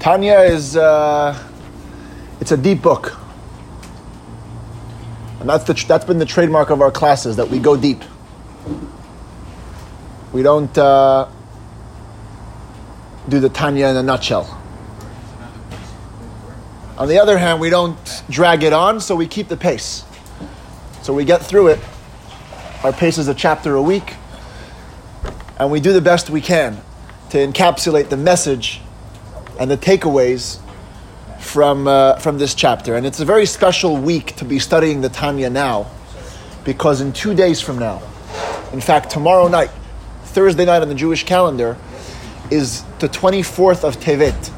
Tanya is uh, it's a deep book, and that's the that's been the trademark of our classes that we go deep. We don't uh, do the Tanya in a nutshell. On the other hand, we don't drag it on, so we keep the pace. So we get through it. Our pace is a chapter a week, and we do the best we can to encapsulate the message and the takeaways from, uh, from this chapter. And it's a very special week to be studying the Tanya now, because in two days from now, in fact, tomorrow night, Thursday night on the Jewish calendar, is the 24th of Tevet.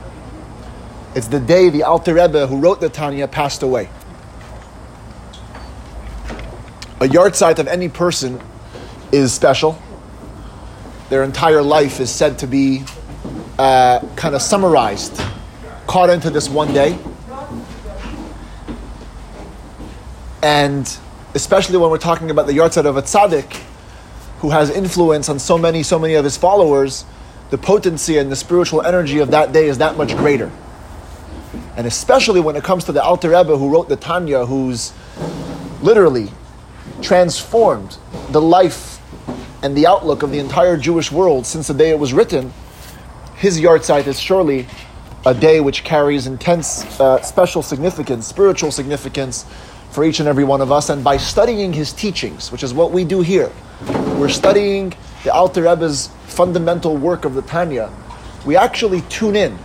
It's the day the Alter Rebbe who wrote the Tanya passed away. A yahrzeit of any person is special. Their entire life is said to be uh, kind of summarized, caught into this one day. And especially when we're talking about the yahrzeit of a tzaddik, who has influence on so many, so many of his followers, the potency and the spiritual energy of that day is that much greater. And especially when it comes to the Alter Rebbe who wrote the Tanya, who's literally transformed the life and the outlook of the entire Jewish world since the day it was written, his yahrzeit is surely a day which carries intense uh, special significance, spiritual significance for each and every one of us. And by studying his teachings, which is what we do here, we're studying the Alter Rebbe's fundamental work of the Tanya. We actually tune in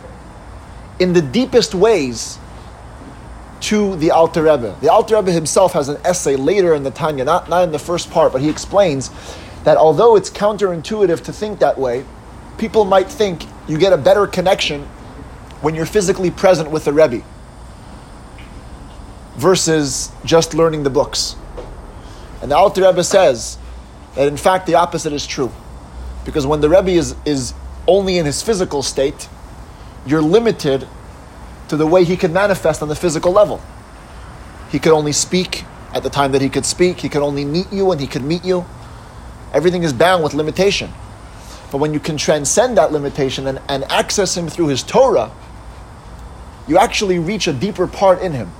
in the deepest ways to the Alter Rebbe. The Alter Rebbe himself has an essay later in the Tanya, not, not in the first part, but he explains that although it's counterintuitive to think that way, people might think you get a better connection when you're physically present with the Rebbe versus just learning the books. And the Alter Rebbe says that in fact the opposite is true. Because when the Rebbe is, is only in his physical state, you're limited to the way he could manifest on the physical level. He could only speak at the time that he could speak, he could only meet you when he could meet you. Everything is bound with limitation. But when you can transcend that limitation and, and access him through his Torah, you actually reach a deeper part in him.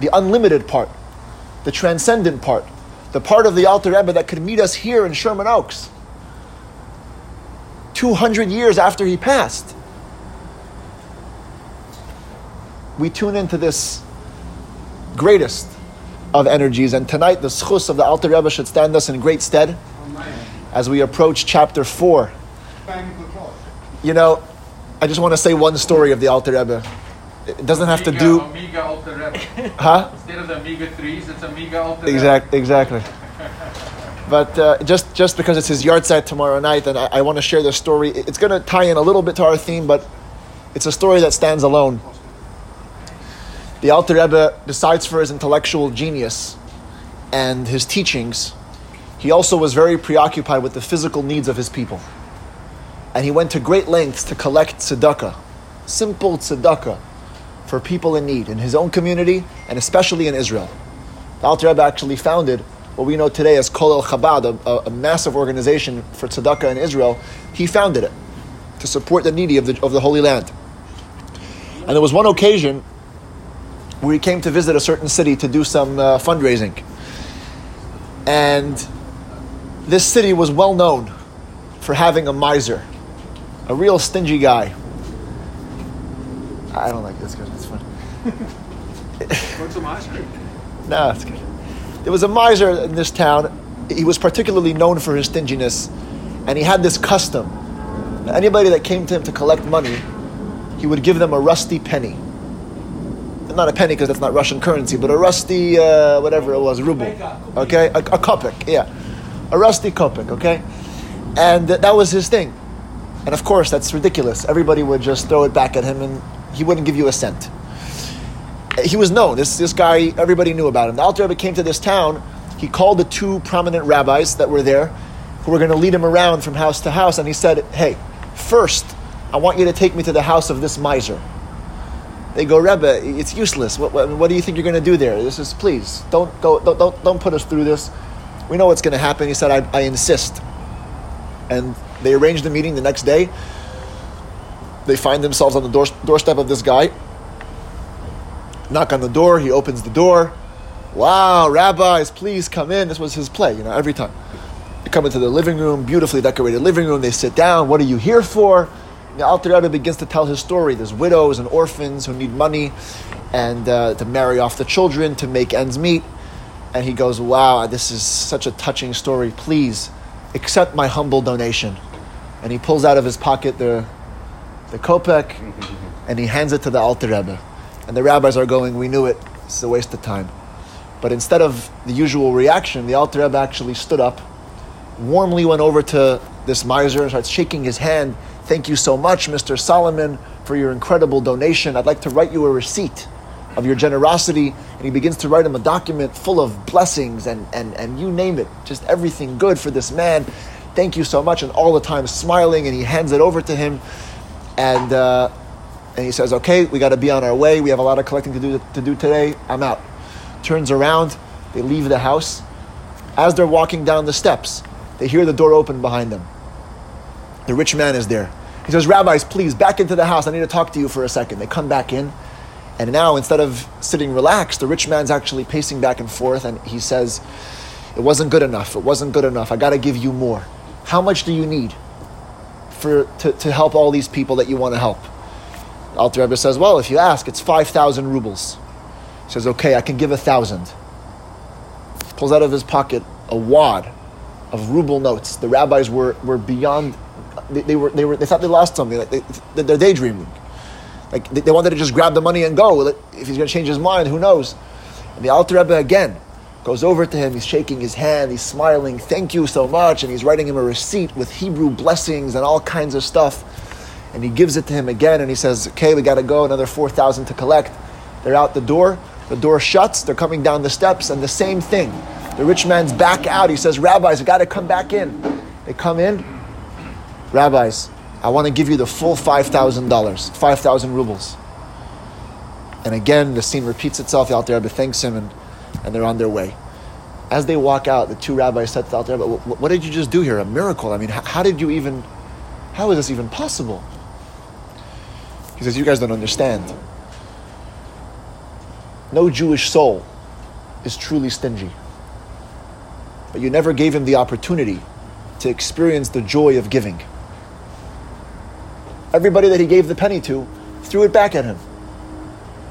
The unlimited part, the transcendent part. The part of the Alter Rebbe that could meet us here in Sherman Oaks. 200 years after he passed. We tune into this greatest of energies, and tonight the schus of the Alter Rebbe should stand us in great stead as we approach chapter 4. You know, I just want to say one story of the Alter Rebbe it doesn't have to do. Amiga Alter Huh? Instead of the Amiga threes, it's Amiga Alter Exact, exactly. but uh, just just because it's his yahrzeit tomorrow night, and I, I want to share this story. It's going to tie in a little bit to our theme, but it's a story that stands alone. The Alter Rebbe, besides for his intellectual genius and his teachings, he also was very preoccupied with the physical needs of his people. And he went to great lengths to collect tzedakah, simple tzedakah, for people in need in his own community and especially in Israel. The Alter Rebbe actually founded what we know today as Kollel Chabad, a, a, massive organization for tzedakah in Israel. He founded it to support the needy of the, of the Holy Land. And there was one occasion where he came to visit a certain city to do some uh, fundraising. And this city was well known for having a miser, a real stingy guy. I don't like this guy. It's fun. What's a miser? No, it's good. There was a miser in this town. He was particularly known for his stinginess, and he had this custom. Anybody that came to him to collect money, he would give them a rusty penny. Not a penny because that's not Russian currency, but a rusty, uh, whatever it was, ruble. Okay? A, a kopek, yeah. A rusty kopek, okay? And that was his thing. And of course, that's ridiculous. Everybody would just throw it back at him and he wouldn't give you a cent he was known. This, this guy, everybody knew about him. The Alter Rebbe came to this town. He called the two prominent rabbis that were there, who were going to lead him around from house to house, and he said, "Hey, first, I want you to take me to the house of this miser." They go, Rebbe, it's useless. What, what, what do you think you're going to do there? This is, please, don't go, don't, don't, don't put us through this. We know what's going to happen. He said, I, I insist. And they arranged the meeting the next day. they find themselves on the door, doorstep of this guy. Knock on the door. He opens the door. Wow, rabbis, please come in. This was his play, you know, every time. They come into the living room, beautifully decorated living room. They sit down. What are you here for? The Alter Rebbe begins to tell his story. There's widows and orphans who need money and uh, to marry off the children, to make ends meet. And he goes, Wow, this is such a touching story. Please accept my humble donation. And he pulls out of his pocket the, the kopek and he hands it to the Alter Rebbe. And the rabbis are going, We knew it. It's a waste of time. But instead of the usual reaction, the Alter Rebbe actually stood up, warmly went over to this miser and starts shaking his hand. Thank you so much, Mr. Solomon, for your incredible donation. I'd like to write you a receipt of your generosity. And he begins to write him a document full of blessings and, and, and you name it, just everything good for this man. Thank you so much. And all the time smiling, and he hands it over to him. And, uh, and he says, Okay, we got to be on our way. We have a lot of collecting to do, to do today. I'm out. Turns around, they leave the house. As they're walking down the steps, they hear the door open behind them. The rich man is there. He says, Rabbis, please, back into the house. I need to talk to you for a second. They come back in. And now, instead of sitting relaxed, the rich man's actually pacing back and forth, and he says, It wasn't good enough. It wasn't good enough. I got to give you more. How much do you need for, to, to help all these people that you want to help? Alter Rebbe says, Well, if you ask, it's 5,000 rubles. He says, Okay, I can give a thousand. Pulls out of his pocket a wad of ruble notes. The rabbis were, were beyond, they, they were, they, were, they thought they lost something. Like they, they're daydreaming. Like they wanted to just grab the money and go. If he's going to change his mind, who knows? And the Alter Rebbe again goes over to him. He's shaking his hand. He's smiling. Thank you so much. And he's writing him a receipt with Hebrew blessings and all kinds of stuff. And he gives it to him again. And he says, "Okay, we got to go. Another four thousand to collect." They're out the door. The door shuts. They're coming down the steps, and the same thing. The rich man's back out. He says, "Rabbis, I got to come back in." They come in. Rabbis, I want to give you the full $5,000, 5,000 rubles. And again, the scene repeats itself. The Alter Rebbe thanks him, and, and they're on their way. As they walk out, the two rabbis said to the Alter Rebbe, What did you just do here? A miracle. I mean, how, how did you even, how is this even possible? He says, You guys don't understand. No Jewish soul is truly stingy. But you never gave him the opportunity to experience the joy of giving. Everybody that he gave the penny to threw it back at him.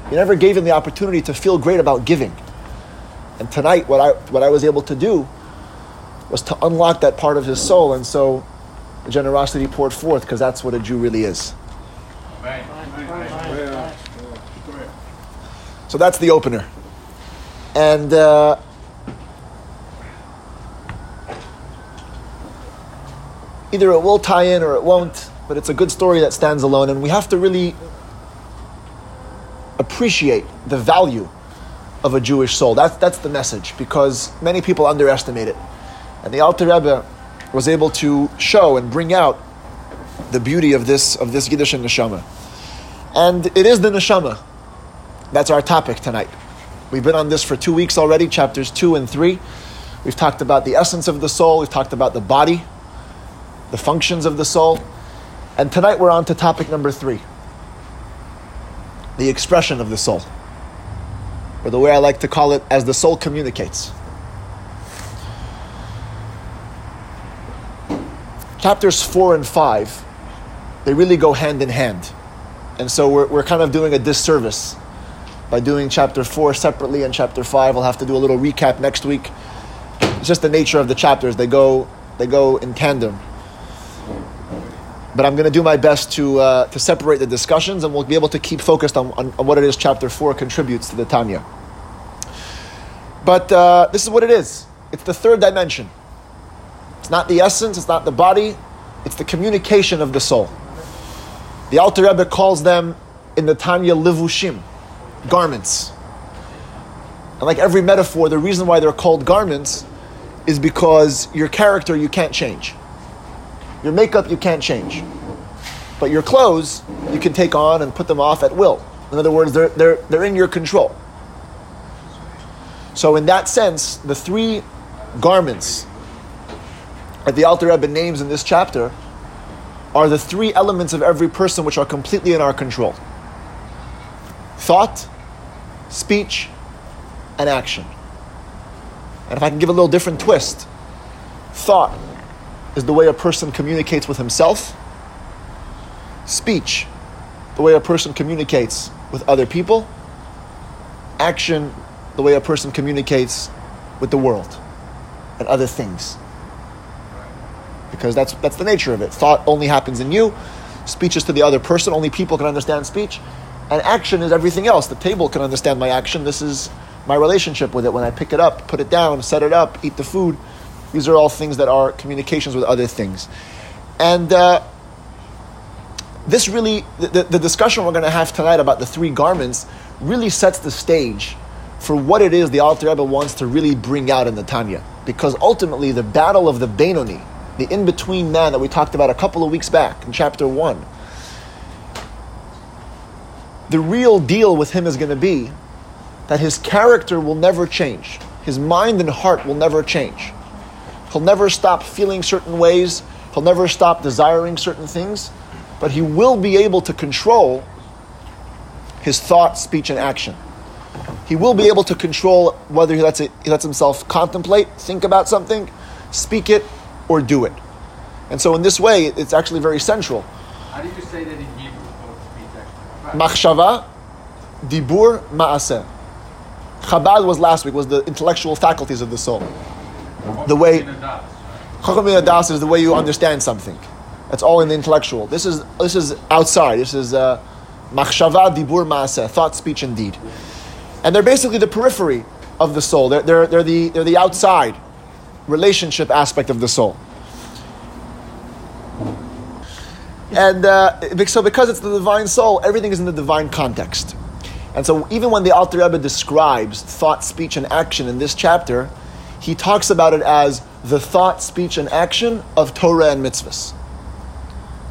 He never gave him the opportunity to feel great about giving. And tonight, what I, what I was able to do was to unlock that part of his soul, and so the generosity poured forth because that's what a Jew really is. So that's the opener. And uh, either it will tie in or it won't but it's a good story that stands alone, and we have to really appreciate the value of a Jewish soul. That's, that's the message, because many people underestimate it. And the Alter Rebbe was able to show and bring out the beauty of this, of this Yiddish neshama. And it is the neshama. That's our topic tonight. We've been on this for two weeks already, chapters two and three. We've talked about the essence of the soul, we've talked about the body, the functions of the soul. And tonight we're on to topic number three the expression of the soul, or the way I like to call it, as the soul communicates. Chapters four and five, they really go hand in hand. And so we're, we're kind of doing a disservice by doing chapter four separately and chapter five. We'll have to do a little recap next week. It's just the nature of the chapters, they go, they go in tandem but I'm going to do my best to, uh, to separate the discussions and we'll be able to keep focused on, on, on what it is chapter 4 contributes to the Tanya. But uh, this is what it is it's the third dimension. It's not the essence, it's not the body, it's the communication of the soul. The Alter Rebbe calls them in the Tanya livushim, garments. And like every metaphor, the reason why they're called garments is because your character you can't change. Your makeup you can't change. But your clothes you can take on and put them off at will. In other words, they're, they're, they're in your control. So, in that sense, the three garments that the Alter Rebbe names in this chapter are the three elements of every person which are completely in our control thought, speech, and action. And if I can give a little different twist, thought is the way a person communicates with himself, speech, the way a person communicates with other people, action, the way a person communicates with the world and other things. Because that's, that's the nature of it. Thought only happens in you, speech is to the other person, only people can understand speech, and action is everything else. The table can understand my action. This is my relationship with it. When I pick it up, put it down, set it up, eat the food, these are all things that are communications with other things. And uh, this really, the, the discussion we're going to have tonight about the three garments really sets the stage for what it is the Alter Rebbe wants to really bring out in the Tanya. Because ultimately, the battle of the Benoni, the in between man that we talked about a couple of weeks back in chapter 1, the real deal with him is going to be that his character will never change. His mind and heart will never change. He'll never stop feeling certain ways. He'll never stop desiring certain things. But he will be able to control his thought, speech, and action. He will be able to control whether he lets, it, he lets himself contemplate, think about something, speak it, or do it. And so, in this way, it's actually very central. How do you say that in Hebrew? Thought, speech, action? Machshava, dibur, maaseh. Chabad was last week, was the intellectual faculties of the soul. The way- das, Adas is the way you understand something. That's all in the intellectual. This is this is outside. This is uh, machshava, dibur, maaseh, thought, speech, and deed. And they're basically the periphery of the soul. They're, they're, they're, the, they're the outside relationship aspect of the soul. And uh, so, because it's the divine soul, everything is in the divine context. And so, even when the Alter Rebbe describes thought, speech, and action in this chapter, he talks about it as the thought, speech, and action of Torah and mitzvahs.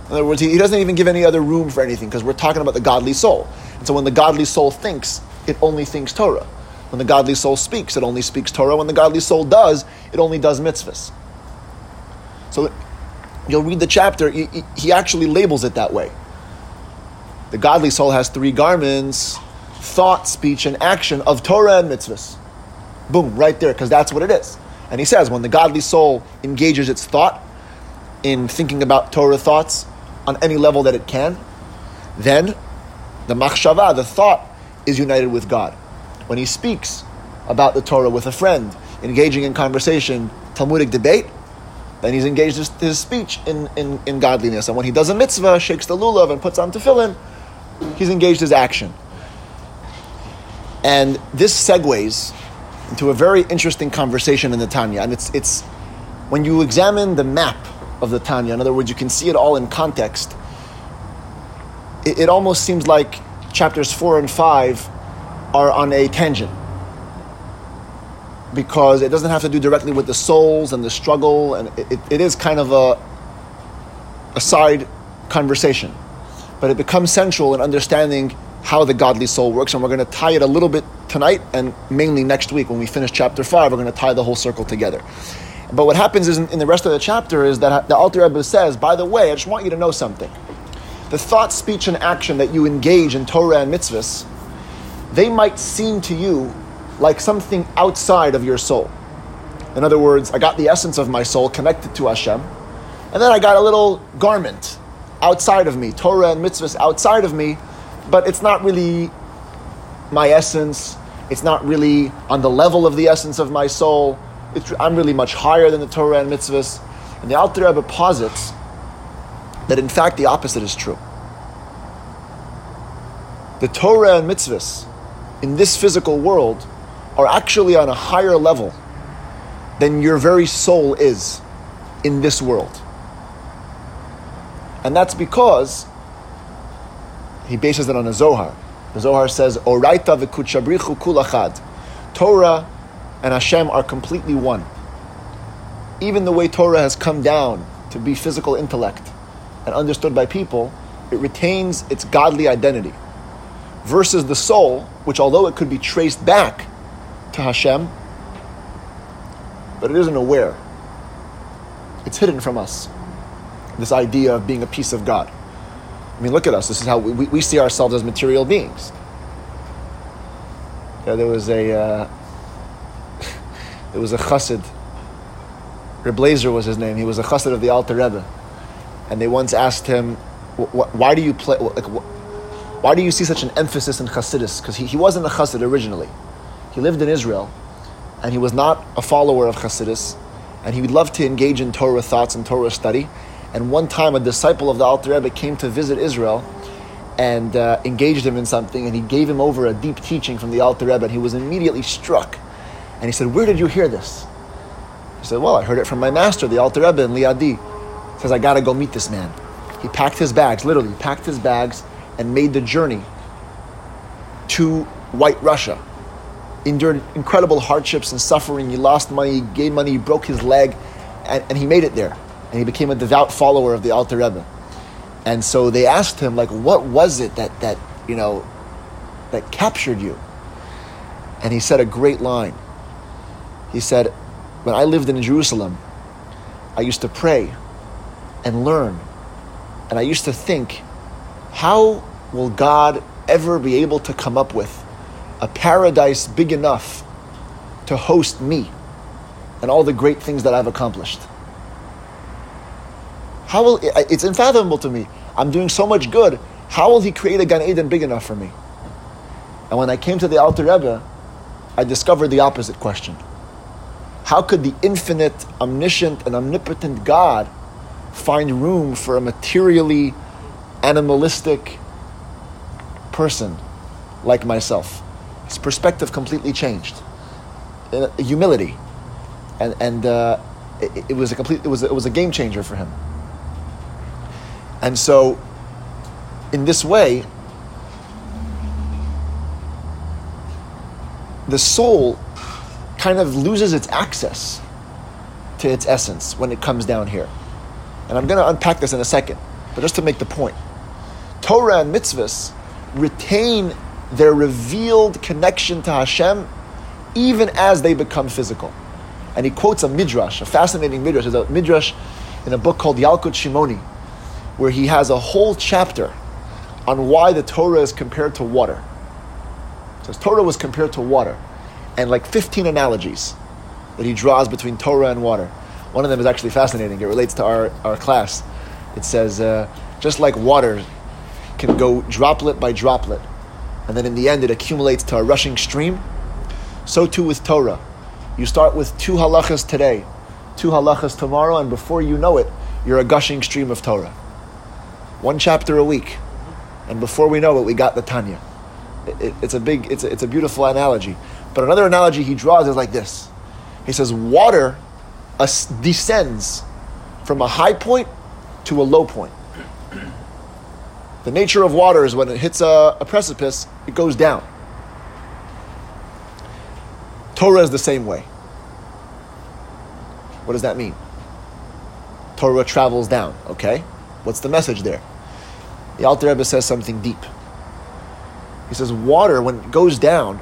In other words, he, he doesn't even give any other room for anything because we're talking about the godly soul. And so, when the godly soul thinks, it only thinks Torah. When the godly soul speaks, it only speaks Torah. When the godly soul does, it only does mitzvahs. So, you'll read the chapter, he, he- actually labels it that way. The godly soul has three garments thought, speech, and action of Torah and mitzvahs. Boom, right there, because that's what it is. And he says when the godly soul engages its thought in thinking about Torah thoughts on any level that it can, then the machshava, the thought, is united with God. When he speaks about the Torah with a friend, engaging in conversation, Talmudic debate, then he's engaged his, his speech in, in, in godliness. And when he does a mitzvah, shakes the lulav and puts on tefillin, he's engaged his action. And this segues into a very interesting conversation in the Tanya. And it's, it's when you examine the map of the Tanya, in other words, you can see it all in context, it, it almost seems like chapters four and five are on a tangent. Because it doesn't have to do directly with the souls and the struggle, and it, it, it is kind of a, a side conversation. But it becomes central in understanding how the godly soul works, and we're going to tie it a little bit tonight and mainly next week when we finish chapter 5, we're going to tie the whole circle together. But what happens is in, in the rest of the chapter is that the Alter Rebbe says, by the way, I just want you to know something. The thought, speech, and action that you engage in Torah and mitzvahs, they might seem to you like something outside of your soul. In other words, I got the essence of my soul connected to Hashem, and then I got a little garment outside of me, Torah and mitzvahs outside of me, but it's not really my essence. It's not really on the level of the essence of my soul. It's, I'm really much higher than the Torah and mitzvahs. And the Alter Rebbe posits that in fact the opposite is true. The Torah and mitzvahs in this physical world are actually on a higher level than your very soul is in this world. And that's because he bases it on a Zohar. The Zohar says, Oraita v'kutshabrichu kulachad. Torah and Hashem are completely one. Even the way Torah has come down to be physical intellect and understood by people, it retains its godly identity. Versus the soul, which although it could be traced back to Hashem, but it isn't aware. It's hidden from us. this idea of being a piece of God. I mean, look at us. This is how we, we see ourselves as material beings. Yeah, there was a uh, there was a chassid. Reblazer was his name. He was a chassid of the Alter Rebbe, and they once asked him, "Why do you play? Like, why do you see such an emphasis in chassidus? Because he, he wasn't a chassid originally. He lived in Israel, and he was not a follower of chassidus, and he would love to engage in Torah thoughts and Torah study. And one time, a disciple of the Alter Rebbe came to visit Israel and uh, engaged him in something, and he gave him over a deep teaching from the Alter Rebbe, and he was immediately struck. And he said, Where did you hear this? He said, Well, I heard it from my master, the Alter Rebbe in Liadi. He says, I gotta go meet this man. He packed his bags, literally, packed his bags and made the journey to White Russia. Endured incredible hardships and suffering. He lost money, he gained money, he broke his leg, and, and he made it there and he became a devout follower of the Alter Rebbe. And so they asked him, like, what was it that, that you know, that captured you? And he said a great line. He said, when I lived in Jerusalem, I used to pray and learn. And I used to think, how will God ever be able to come up with a paradise big enough to host me and all the great things that I've accomplished? How will it's unfathomable to me? I'm doing so much good. How will he create a Gan Eden big enough for me? And when I came to the Alter Rebbe, I discovered the opposite question. How could the infinite, omniscient, and omnipotent God find room for a materially animalistic person like myself? His perspective completely changed. Uh, humility, and and uh, it, it was a complete. It was it was a game changer for him. And so, in this way, the soul kind of loses its access to its essence when it comes down here. And I'm going to unpack this in a second, but just to make the point Torah and mitzvahs retain their revealed connection to Hashem even as they become physical. And he quotes a midrash, a fascinating midrash. There's a midrash in a book called Yalkut Shimoni, where he has a whole chapter on why the Torah is compared to water. So Torah was compared to water, and like 15 analogies that he draws between Torah and water. One of them is actually fascinating. It relates to our, our class. It says, uh, just like water can go droplet by droplet, and then in the end it accumulates to a rushing stream, so too with Torah. You start with two halachas today, two halachas tomorrow, and before you know it, you're a gushing stream of Torah one chapter a week, and before we know it, we got the Tanya. It, it, it's a big, it's a, it's a beautiful analogy. But another analogy he draws is like this. He says, water descends from a high point to a low point. The nature of water is when it hits a, a precipice, it goes down. Torah is the same way. What does that mean? Torah travels down, okay? What's the message there? The Alter Rebbe says something deep. He says, water, when it goes down,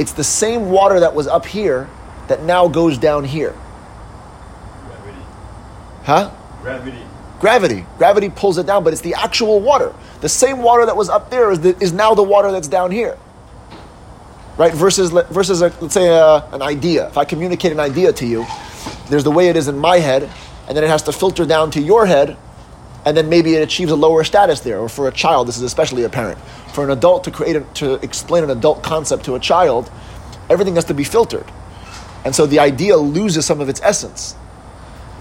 it's the same water that was up here that now goes down here. Gravity. Huh? Gravity. Gravity. Gravity pulls it down, but it's the actual water. The same water that was up there is, the, is now the water that's down here. Right? Versus, versus a, let's say, a, an idea. If I communicate an idea to you, there's the way it is in my head, and then it has to filter down to your head, and then maybe it achieves a lower status there. Or for a child, this is especially apparent. For an adult to create a, to explain an adult concept to a child, everything has to be filtered, and so the idea loses some of its essence.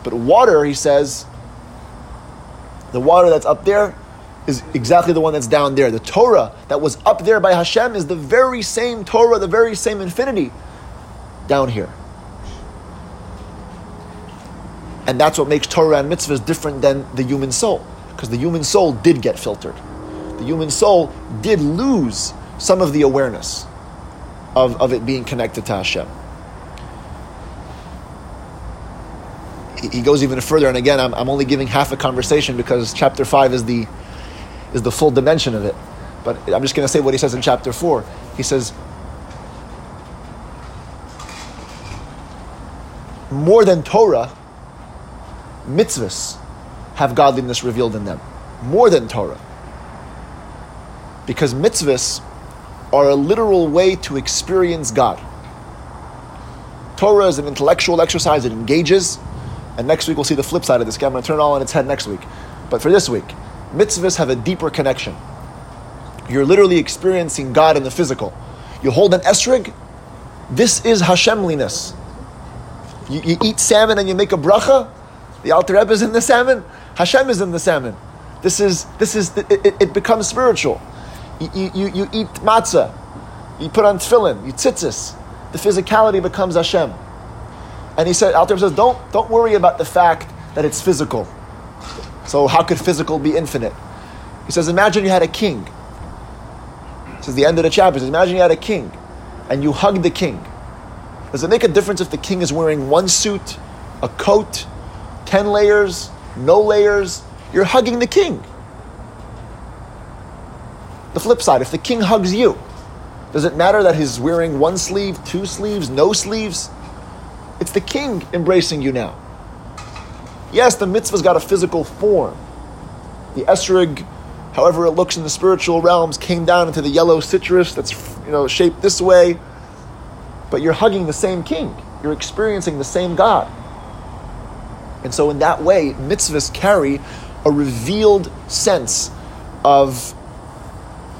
But water, he says, the water that's up there is exactly the one that's down there. The Torah that was up there by Hashem is the very same Torah, the very same infinity down here. And that's what makes Torah and mitzvahs different than the human soul. Because the human soul did get filtered. The human soul did lose some of the awareness of, of it being connected to Hashem. He goes even further, and again, I'm, I'm only giving half a conversation because chapter 5 is the, is the full dimension of it. But I'm just going to say what he says in chapter 4. He says, more than Torah, mitzvahs have godliness revealed in them, more than Torah. Because mitzvahs are a literal way to experience God. Torah is an intellectual exercise, it engages, and next week we'll see the flip side of this. I'm going to turn it all on its head next week. But for this week, mitzvahs have a deeper connection. You're literally experiencing God in the physical. You hold an esrig, this is Hashemliness. You, you eat salmon and you make a bracha, the Alter Rebbe is in the salmon, Hashem is in the salmon. This is, this is it, it, becomes spiritual. You, you, you eat matzah, you put on tefillin, you tzitzis. The physicality becomes Hashem. And he said, Alter Rebbe says, don't, don't worry about the fact that it's physical. So how could physical be infinite? He says, imagine you had a king. This is the end of the chapter. Says, imagine you had a king and you hug the king. Does it make a difference if the king is wearing one suit, a coat, 10 layers, no layers? You're hugging the king. The flip side, if the king hugs you, does it matter that he's wearing one sleeve, two sleeves, no sleeves? It's the king embracing you now. Yes, the mitzvah's got a physical form. The esrig, however it looks in the spiritual realms, came down into the yellow citrus that's you know shaped this way. But you're hugging the same king. You're experiencing the same God. And so in that way, mitzvahs carry a revealed sense of,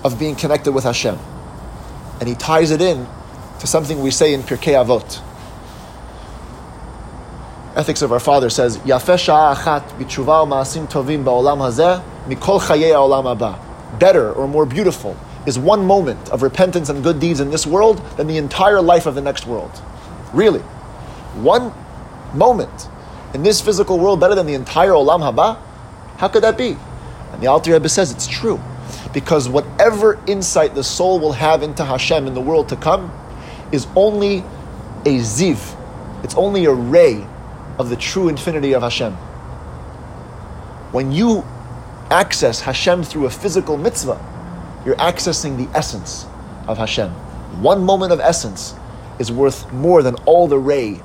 of being connected with Hashem. And he ties it in to something we say in Pirkei Avot. Ethics of Our Father says, Yafeh achat b'tshuva ma'asim tovim ba'olam hazeh mikol chayei ha'olam haba. Better or more beautiful is one moment of repentance and good deeds in this world than the entire life of the next world. Really. One moment in this physical world better than the entire olam haba? How could that be? And the Alter Rebbe says it's true. Because whatever insight the soul will have into Hashem in the world to come is only a ziv. It's only a ray of the true infinity of Hashem. When you access Hashem through a physical mitzvah, you're accessing the essence of Hashem. One moment of essence is worth more than all the ray,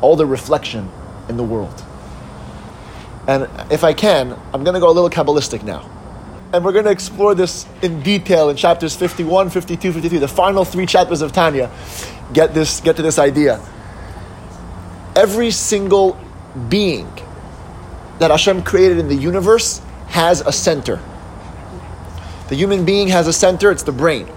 all the reflection in the world. And if I can, I'm going to go a little Kabbalistic now. And we're going to explore this in detail in chapters 51, 52, 53, the final three chapters of Tanya. Get, this, get to this idea every single being that Hashem created in the universe has a center. The human being has a center, it's the brain.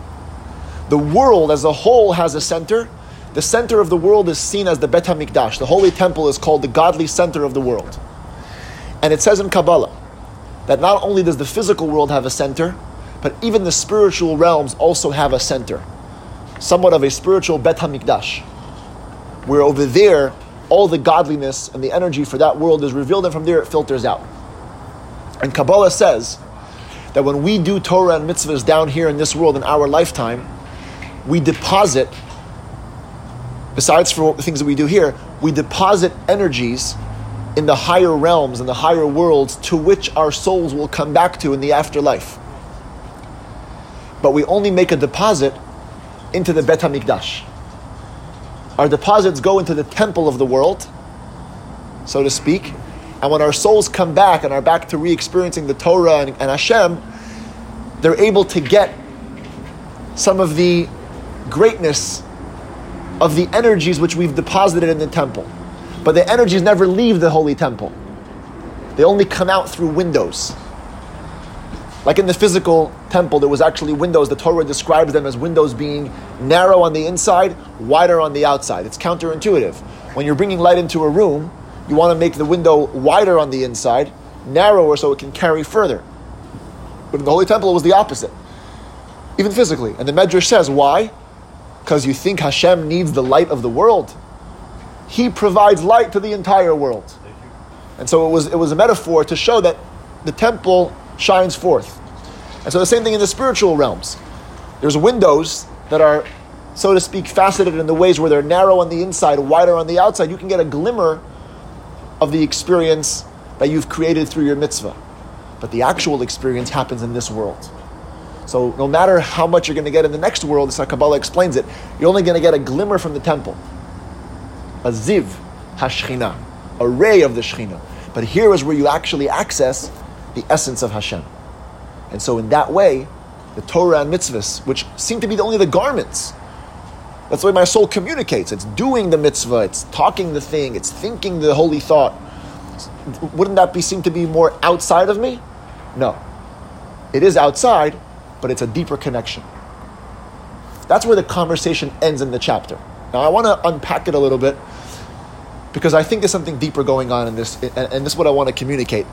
The world as a whole has a center. The center of the world is seen as the Bet HaMikdash. The holy temple is called the godly center of the world. And it says in Kabbalah that not only does the physical world have a center, but even the spiritual realms also have a center. Somewhat of a spiritual Bet HaMikdash. Where over there, all the godliness and the energy for that world is revealed, and from there it filters out. And Kabbalah says that when we do Torah and mitzvahs down here in this world in our lifetime, we deposit, besides for the things that we do here, we deposit energies in the higher realms and the higher worlds to which our souls will come back to in the afterlife. But we only make a deposit into the Bet HaMikdash. Our deposits go into the temple of the world, so to speak, and when our souls come back and are back to re experiencing the Torah and, and Hashem, they're able to get some of the greatness of the energies which we've deposited in the temple. But the energies never leave the holy temple, they only come out through windows. Like in the physical temple, there was actually windows. The Torah describes them as windows being narrow on the inside, wider on the outside. It's counterintuitive. When you're bringing light into a room, you want to make the window wider on the inside, narrower so it can carry further. But in the Holy Temple, it was the opposite, even physically. And the Medrash says, why? Because you think Hashem needs the light of the world. He provides light to the entire world. And so it was, it was a metaphor to show that the temple shines forth. And so the same thing in the spiritual realms. There's windows that are, so to speak, faceted in the ways where they're narrow on the inside, wider on the outside. You can get a glimmer of the experience that you've created through your mitzvah. But the actual experience happens in this world. So no matter how much you're going to get in the next world, as Kabbalah explains it, you're only going to get a glimmer from the temple. A ziv, hashchina, a ray of the Shechina. But here is where you actually access the essence of Hashem. And so, in that way, the Torah and mitzvahs, which seem to be only the garments, that's the way my soul communicates. It's doing the mitzvah, it's talking the thing, it's thinking the holy thought. Wouldn't that be seem to be more outside of me? No. It is outside, but it's a deeper connection. That's where the conversation ends in the chapter. Now, I want to unpack it a little bit because I think there's something deeper going on in this, and, this is what I want to communicate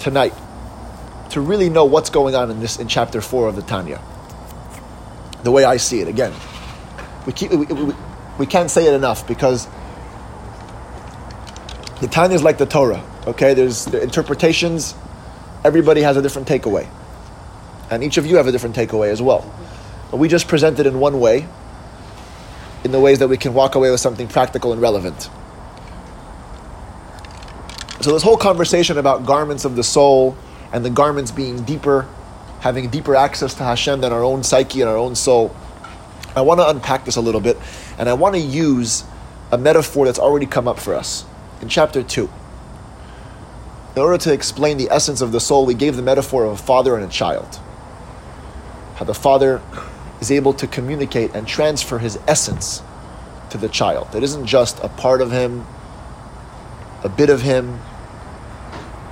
tonight to really know what's going on in this in chapter four of the Tanya. The way I see it, again, we keep we, we, we can't say it enough because the Tanya is like the Torah. Okay, there's the interpretations. Everybody has a different takeaway, and each of you have a different takeaway as well. But we just present it in one way, in the ways that we can walk away with something practical and relevant. So this whole conversation about garments of the soul and the garments being deeper, having deeper access to Hashem than our own psyche and our own soul. I want to unpack this a little bit, and I want to use a metaphor that's already come up for us in chapter 2. In order to explain the essence of the soul, we gave the metaphor of a father and a child. How the father is able to communicate and transfer his essence to the child. It isn't just a part of him, a bit of him,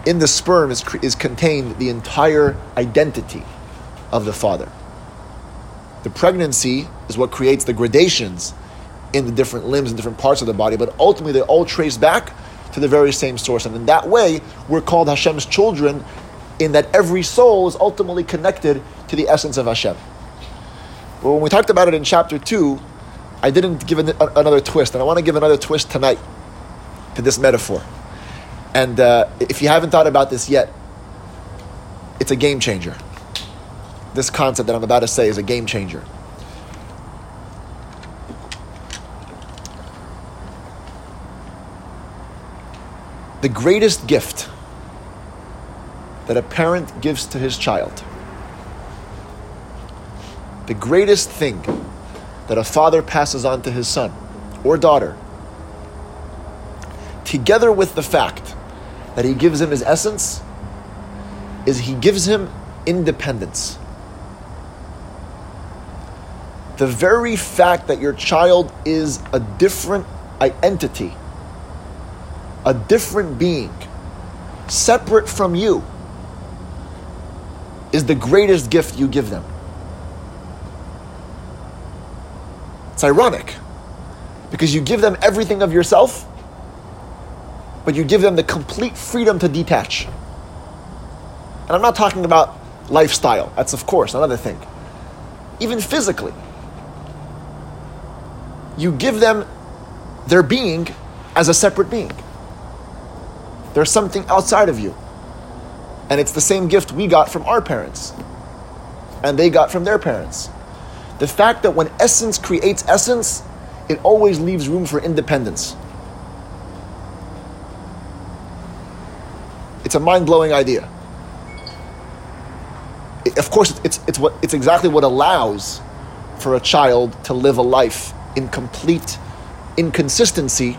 in the sperm is, is contained the entire identity of the father. The pregnancy is what creates the gradations in the different limbs and different parts of the body, but ultimately they all trace back to the very same source. And in that way, we're called Hashem's children, in that every soul is ultimately connected to the essence of Hashem. But when we talked about it in chapter 2, I didn't give an, another twist, and I want to give another twist tonight to this metaphor. And uh, if you haven't thought about this yet, it's a game changer. This concept that I'm about to say is a game changer. The greatest gift that a parent gives to his child, the greatest thing that a father passes on to his son or daughter, together with the fact that he gives him his essence is he gives him independence. The very fact that your child is a different entity, a different being, separate from you, is the greatest gift you give them. It's ironic because you give them everything of yourself but you give them the complete freedom to detach. And I'm not talking about lifestyle, that's of course another thing. Even physically, you give them their being as a separate being. There's something outside of you. And it's the same gift we got from our parents, and they got from their parents. The fact that when essence creates essence, it always leaves room for independence. It's a mind blowing idea. Of course, it's, it's, what, it's exactly what allows for a child to live a life in complete inconsistency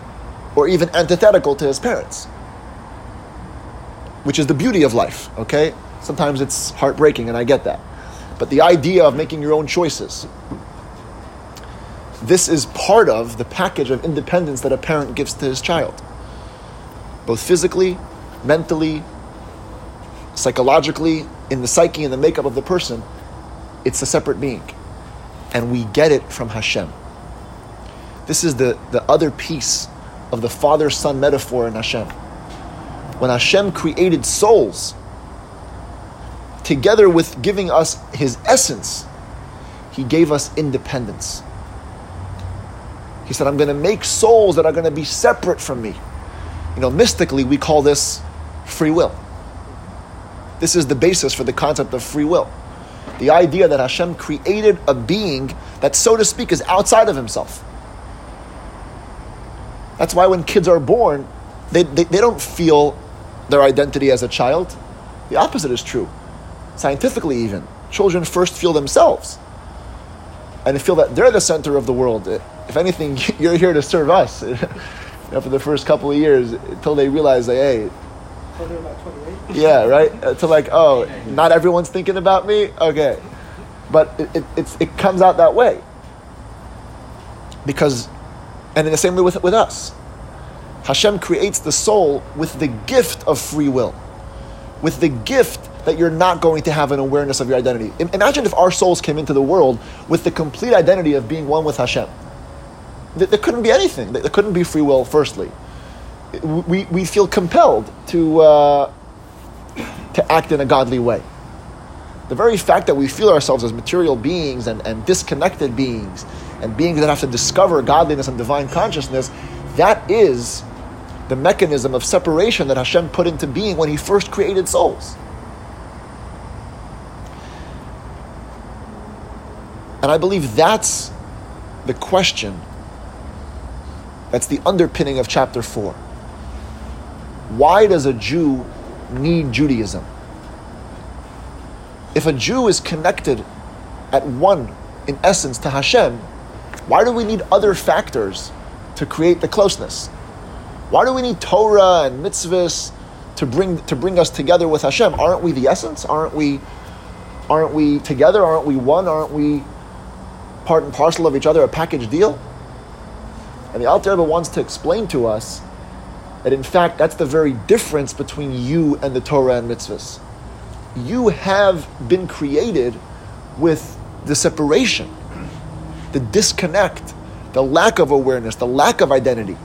or even antithetical to his parents, which is the beauty of life, okay? Sometimes it's heartbreaking, and I get that. But the idea of making your own choices, this is part of the package of independence that a parent gives to his child, both physically mentally, psychologically, in the psyche and the makeup of the person, it's a separate being. And we get it from Hashem. This is the, the other piece of the father son metaphor in Hashem. When Hashem created souls, together with giving us his essence, he gave us independence. He said, I'm going to make souls that are going to be separate from me. You know, mystically, we call this free will. This is the basis for the concept of free will. The idea that Hashem created a being that, so to speak, is outside of himself. That's why when kids are born, they, they, they don't feel their identity as a child. The opposite is true. Scientifically, even. Children first feel themselves and feel that they're the center of the world. If anything, you're here to serve us. you know, for the first couple of years, until they realize that, hey, they're about 28. Yeah, right. Uh, To like, oh, not everyone's thinking about me. Okay, but it, it, it comes out that way because, and in the same way with with us, Hashem creates the soul with the gift of free will, with the gift that you're not going to have an awareness of your identity. Imagine if our souls came into the world with the complete identity of being one with Hashem. There, couldn't be anything. There there couldn't be free will. Firstly, we, we feel compelled to. Uh, to act in a godly way. The very fact that we feel ourselves as material beings and, and disconnected beings and beings that have to discover godliness and divine consciousness, that is the mechanism of separation that Hashem put into being when He first created souls. And I believe that's the question, that's the underpinning of chapter 4. Why does a Jew need Judaism? If a Jew is connected at one, in essence, to Hashem, why do we need other factors to create the closeness? Why do we need Torah and mitzvahs to bring to bring us together with Hashem? Aren't we the essence? Aren't we aren't we together? Aren't we one? Aren't we part and parcel of each other, a package deal? And the Alter Rebbe wants to explain to us that in fact that's the very difference between you and the Torah and mitzvahs. You have been created with the separation, the disconnect, the lack of awareness, the lack of identity.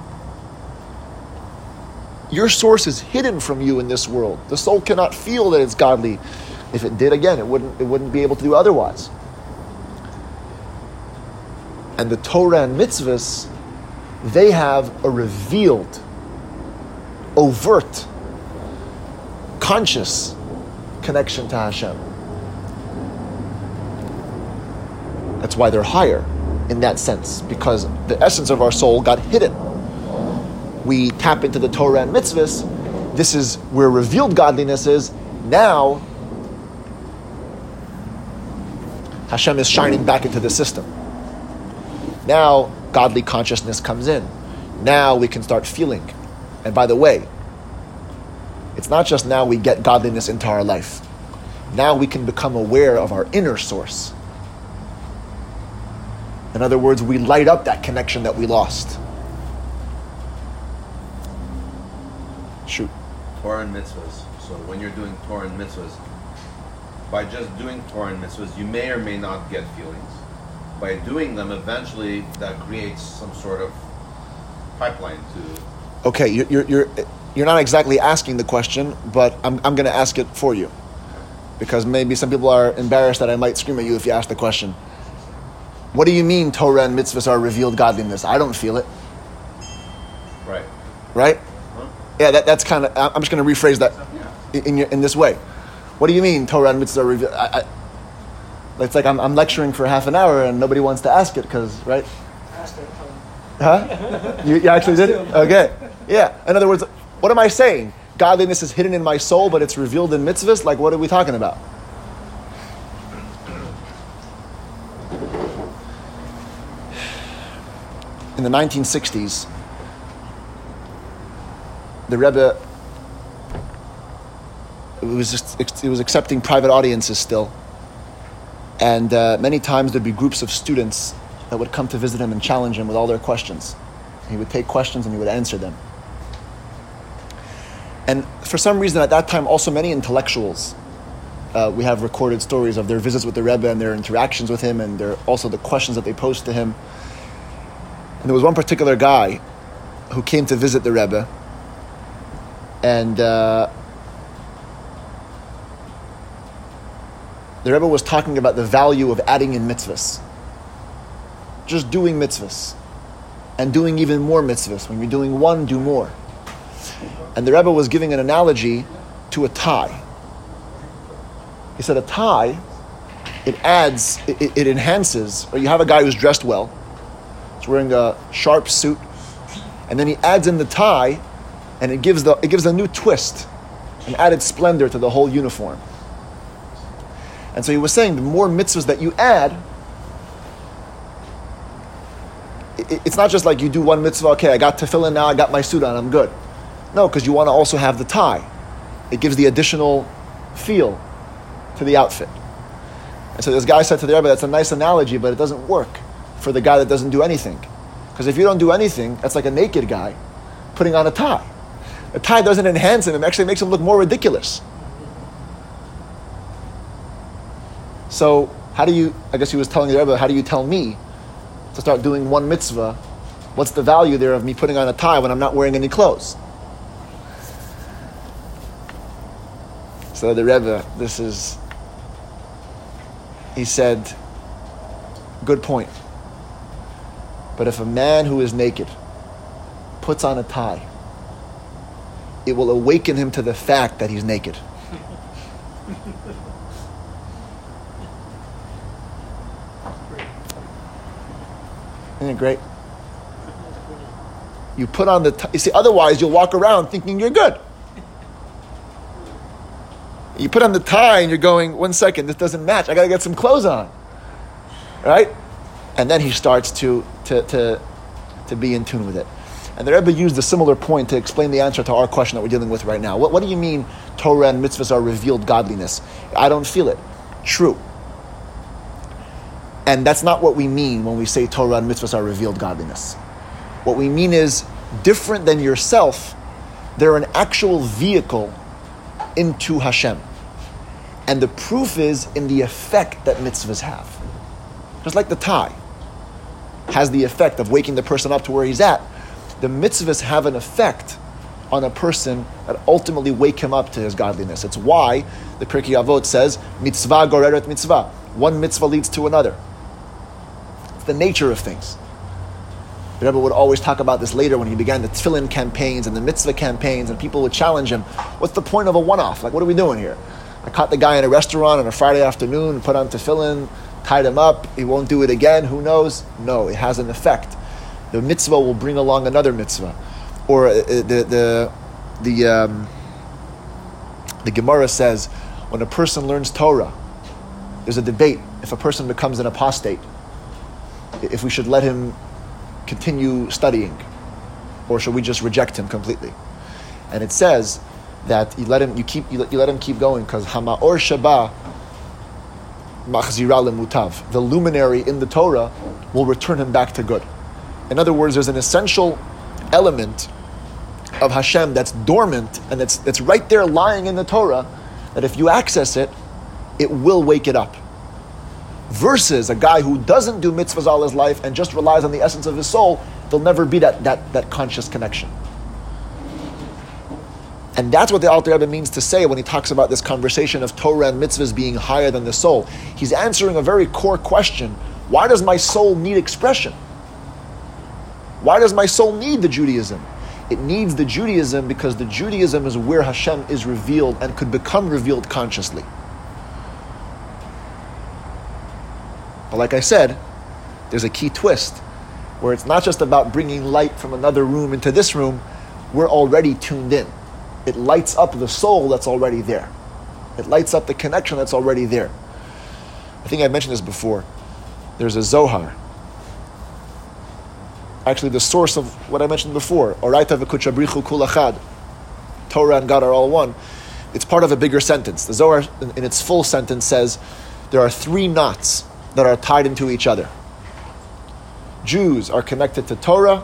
Your source is hidden from you in this world. The soul cannot feel that it's godly. If it did, again, it wouldn't, it wouldn't be able to do otherwise. And the Torah and mitzvahs, they have a revealed, overt, conscious connection to Hashem. That's why they're higher in that sense, because the essence of our soul got hidden. We tap into the Torah and mitzvahs. This is where revealed godliness is. Now, Hashem is shining back into the system. Now, godly consciousness comes in. Now we can start feeling. And by the way, it's not just now we get godliness into our life. Now we can become aware of our inner source. In other words, we light up that connection that we lost. Shoot. Torah and mitzvahs. So when you're doing Torah and mitzvahs, by just doing Torah and mitzvahs, you may or may not get feelings. By doing them, eventually that creates some sort of pipeline to. Okay, you're, you're, you're, you're not exactly asking the question, but I'm, I'm going to ask it for you. Because maybe some people are embarrassed that I might scream at you if you ask the question. What do you mean Torah and mitzvahs are revealed godliness? I don't feel it, Right. right? Yeah, that, that's kind of. I'm just going to rephrase that in, in, in this way. What do you mean Torah and mitzvahs are revealed? I, I, it's like I'm, I'm lecturing for half an hour and nobody wants to ask it because, right? Huh? You, you actually did? Okay. Yeah. In other words, what am I saying? Godliness is hidden in my soul, but it's revealed in mitzvahs? Like, what are we talking about? In the 1960s, the Rebbe was it was accepting private audiences still, and uh, many times there'd be groups of students that would come to visit him and challenge him with all their questions. He would take questions and he would answer them. And for some reason, at that time, also many intellectuals. Uh, we have recorded stories of their visits with the Rebbe and their interactions with him, and their, also the questions that they posed to him. And there was one particular guy who came to visit the Rebbe, and uh, the Rebbe was talking about the value of adding in mitzvahs, just doing mitzvahs, and doing even more mitzvahs. When you're doing one, do more. And the Rebbe was giving an analogy to a tie. He said, a tie, it adds, it, it enhances, or you have a guy who's dressed well, he's wearing a sharp suit, and then he adds in the tie, and it gives, the, it gives a new twist, an added splendor to the whole uniform. And so he was saying, the more mitzvahs that you add, it- it's not just like you do one mitzvah, okay, I got tefillin now, I got my suit on, I'm good. No, because you want to also have the tie. It gives the additional feel to the outfit. And so this guy said to the Rebbe, that's a nice analogy, but it doesn't work for the guy that doesn't do anything. Because if you don't do anything, that's like a naked guy putting on a tie. A tie doesn't enhance him, it actually makes him look more ridiculous. So, how do you, I guess he was telling the Rebbe, how do you tell me to start doing one mitzvah? What's the value there of me putting on a tie when I'm not wearing any clothes? So the Rebbe, this is, he said, good point. But if a man who is naked puts on a tie, it will awaken him to the fact that he's naked. Isn't it great? You put on the tie. You see, otherwise you'll walk around thinking you're good. You put on the tie and you're going, one second, this doesn't match. I got to get some clothes on. Right? And then he starts to, to, to, to be in tune with it. And the Rebbe used a similar point to explain the answer to our question that we're dealing with right now. What, what do you mean Torah and mitzvahs are revealed godliness? I don't feel it. True. And that's not what we mean when we say Torah and mitzvahs are revealed godliness. What we mean is different than yourself, they're an actual vehicle into Hashem. And the proof is in the effect that mitzvahs have. Just like the tie has the effect of waking the person up to where he's at, the mitzvahs have an effect on a person that ultimately wake him up to his godliness. It's why the Pirkei Avot says, mitzvah goreret mitzvah. One mitzvah leads to another. It's the nature of things. The Rebbe would always talk about this later when he began the tefillin campaigns and the mitzvah campaigns, and people would challenge him, What's the point of a one off? Like, what are we doing here? I caught the guy in a restaurant on a Friday afternoon, put on tefillin, tied him up, he won't do it again, who knows? No, it has an effect. The mitzvah will bring along another mitzvah. Or uh, the, the, the, um, the Gemara says, when a person learns Torah, there's a debate if a person becomes an apostate, if we should let him continue studying, or should we just reject him completely? And it says that you let him, you keep, you let, you let him keep going because Hama'or Shaba Machzira Mutav, the luminary in the Torah, will return him back to good. In other words, there's an essential element of Hashem that's dormant and that's, that's right there lying in the Torah that if you access it, it will wake it up. Versus a guy who doesn't do mitzvahs all his life and just relies on the essence of his soul, there'll never be that, that, that conscious connection. And that's what the Alter Rebbe means to say when he talks about this conversation of Torah and mitzvahs being higher than the soul. He's answering a very core question why does my soul need expression? Why does my soul need the Judaism? It needs the Judaism because the Judaism is where Hashem is revealed and could become revealed consciously. But like I said, there's a key twist where it's not just about bringing light from another room into this room, we're already tuned in. It lights up the soul that's already there. It lights up the connection that's already there. I think I mentioned this before. There's a Zohar. Actually, the source of what I mentioned before, Oraita v'kuchabrichu kulachad, Torah and God are all one. It's part of a bigger sentence. The Zohar, in, in its full sentence, says there are three knots that are tied into each other. Jews are connected to Torah,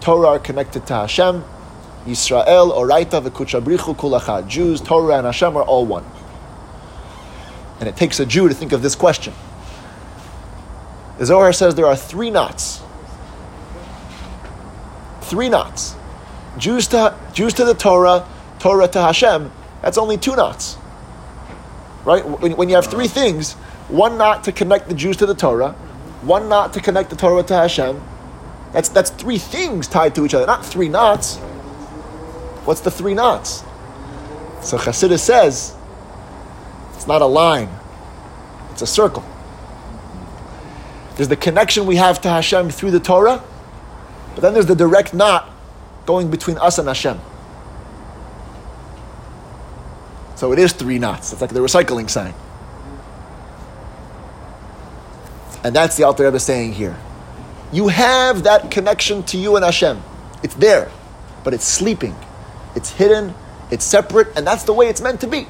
Torah are connected to Hashem, Yisrael, Oraita, v'kuchabrichu kulachad. Jews, Torah, and Hashem are all one. And it takes a Jew to think of this question. The Zohar says there are three knots. Three knots. Jews to, Jews to the Torah, Torah to Hashem, that's only two knots. Right? When, when you have three things, one knot to connect the Jews to the Torah, one knot to connect the Torah to Hashem, that's, that's three things tied to each other, not three knots. What's the three knots? So Chassidus says, it's not a line, it's a circle. There's the connection we have to Hashem through the Torah, but then there's the direct knot going between us and Hashem. So it is three knots. It's like the recycling sign. And that's the Alter Rebbe saying here. You have that connection to you and Hashem. It's there, but it's sleeping. It's hidden. It's separate, and that's the way it's meant to be.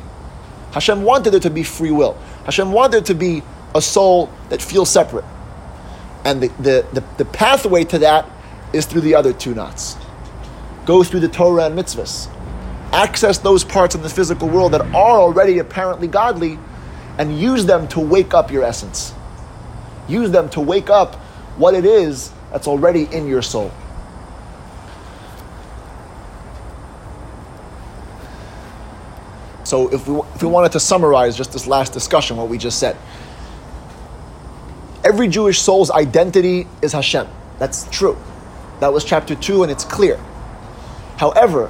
Hashem wanted there to be free will. Hashem wanted to be a soul that feels separate. And the, the, the, the pathway to that is through the other two knots. Go through the Torah and mitzvahs. Access those parts of the physical world that are already apparently godly and use them to wake up your essence. Use them to wake up what it is that's already in your soul. So, if we, if we wanted to summarize just this last discussion, what we just said, every Jewish soul's identity is Hashem. That's true. That was chapter 2, and it's clear. However,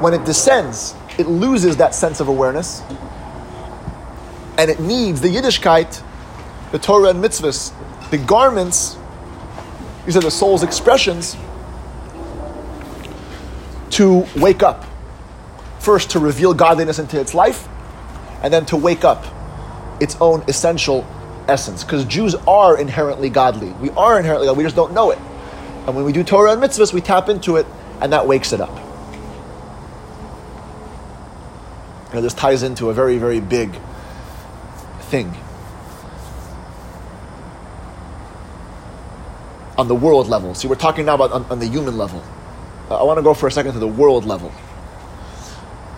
when it descends, it loses that sense of awareness, and it needs the Yiddishkeit, the Torah and mitzvahs, the garments, these are the soul's expressions, to wake up first to reveal godliness into its life, and then to wake up its own essential essence. Because Jews are inherently godly. We are inherently godly, we just don't know it. And when we do Torah and mitzvahs, we tap into it, and that wakes it up. And this ties into a very, very big thing. On the world level. See, we're talking now about on, on the human level. Uh, I want to go for a second to the world level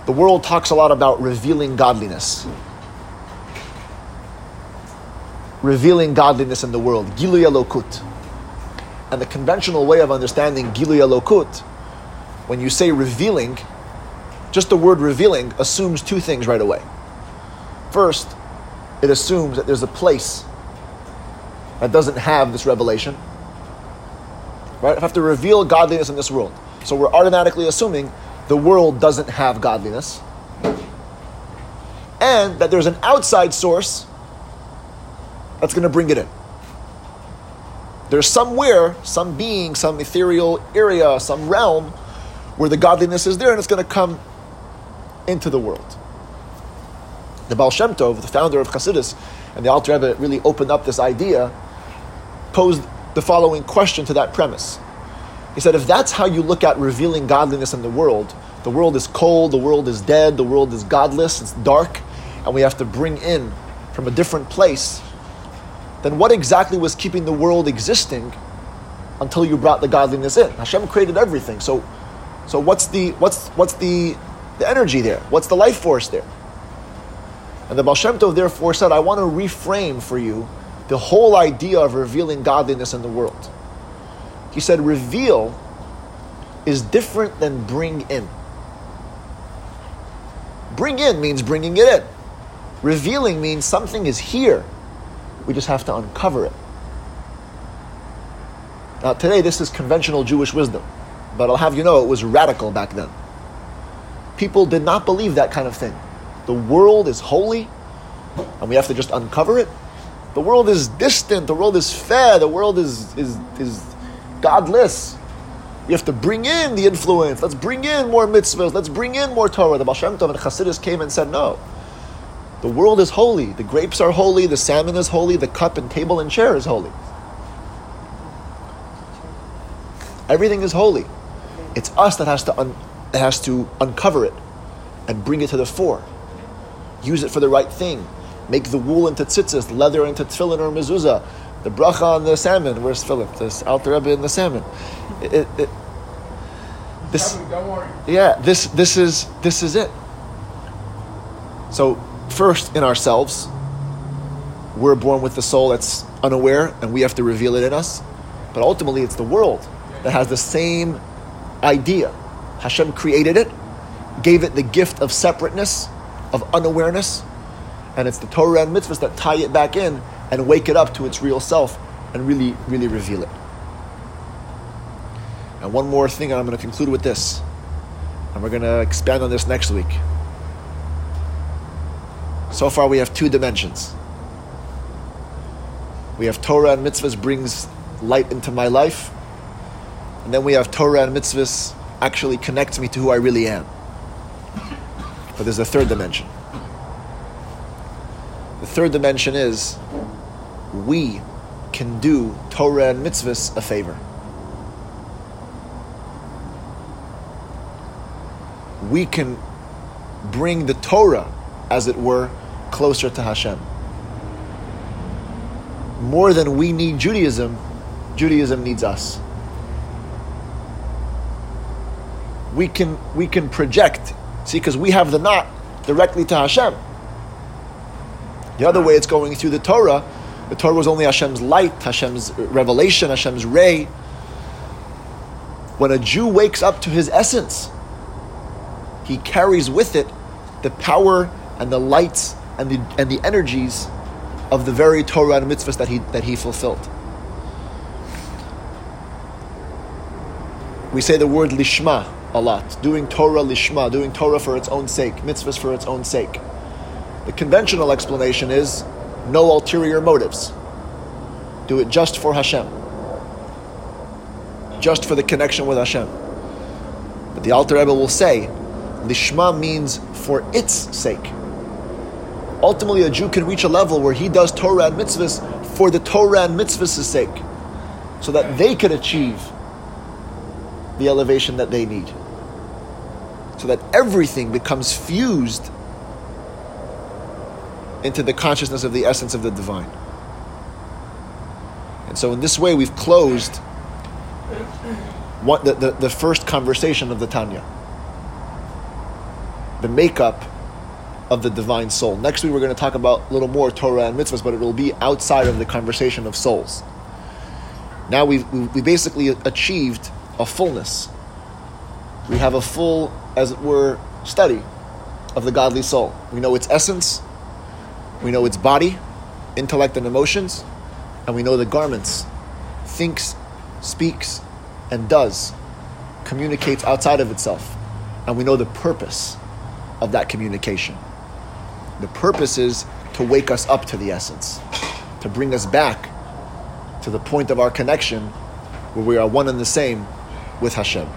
the world talks a lot about revealing godliness. Revealing godliness in the world, Giluy Elokus. And the conventional way of understanding Giluy Elokus, when you say revealing, just the word revealing assumes two things right away. First, it assumes that there's a place that doesn't have this revelation. Right? I have to reveal godliness in this world. So we're automatically assuming the world doesn't have godliness, and that there's an outside source that's going to bring it in. There's somewhere, some being, some ethereal area, some realm where the godliness is there and it's going to come into the world. The Baal Shem Tov, the founder of Chassidus, and the Alter Rebbe really opened up this idea, posed the following question to that premise. He said, if that's how you look at revealing godliness in the world, the world is cold, the world is dead, the world is godless, it's dark, and we have to bring in from a different place, then what exactly was keeping the world existing until you brought the godliness in? Hashem created everything. So so what's the what's what's the the energy there? What's the life force there? And the Baal Shem Tov therefore said, I want to reframe for you the whole idea of revealing godliness in the world. He said, reveal is different than bring in. Bring in means bringing it in. Revealing means something is here. We just have to uncover it. Now, today, this is conventional Jewish wisdom, but I'll have you know it was radical back then. People did not believe that kind of thing. The world is holy, and we have to just uncover it. The world is distant, the world is fair, the world is, is, is godless. We have to bring in the influence. Let's bring in more mitzvahs. Let's bring in more Torah. The Baal Shem Tov and Chassidus came and said, no. The world is holy. The grapes are holy. The salmon is holy. The cup and table and chair is holy. Everything is holy. It's us that has to, un- that has to uncover it and bring it to the fore. Use it for the right thing. Make the wool into tzitzis, leather into tefillin or mezuzah, the bracha on the salmon. Where's Philip? This Alter Rebbe in the salmon. It, it, this, Don't worry. yeah, this this is this is it. So first in ourselves, we're born with the soul that's unaware, and we have to reveal it in us. But ultimately, it's the world that has the same idea. Hashem created it, gave it the gift of separateness, of unawareness, and it's the Torah and mitzvahs that tie it back in and wake it up to its real self and really, really reveal it. And one more thing, and I'm going to conclude with this, and we're going to expand on this next week. So far, we have two dimensions. We have Torah and mitzvahs brings light into my life, and then we have Torah and mitzvahs actually connects me to who I really am. But there's a third dimension. The third dimension is we can do Torah and mitzvahs a favor. We can bring the Torah, as it were, closer to Hashem. More than we need Judaism, Judaism needs us. We can we can project, see, because we have the knot directly to Hashem. The other way it's going through the Torah. The Torah was only Hashem's light, Hashem's revelation, Hashem's ray. When a Jew wakes up to his essence, he carries with it the power and the lights and the, and the energies of the very Torah and mitzvahs that he, that he fulfilled. We say the word lishma a lot, doing Torah lishma, doing Torah for its own sake, mitzvahs for its own sake. The conventional explanation is no ulterior motives. Do it just for Hashem. Just for the connection with Hashem. But the Alter Rebbe will say, Lishma means for its sake. Ultimately, a Jew can reach a level where he does Torah and mitzvahs for the Torah and mitzvahs' sake, so that they can achieve the elevation that they need. So that everything becomes fused into the consciousness of the essence of the divine. And so, in this way, we've closed one, the, the, the first conversation of the Tanya the makeup of the divine soul. Next week, we're going to talk about a little more Torah and mitzvahs, but it will be outside of the conversation of souls. Now we've, we we basically achieved a fullness. We have a full, as it were, study of the godly soul. We know its essence, we know its body, intellect, and emotions, and we know the garments thinks, speaks, and does, communicates outside of itself. And we know the purpose of that communication. The purpose is to wake us up to the essence, to bring us back to the point of our connection where we are one and the same with Hashem.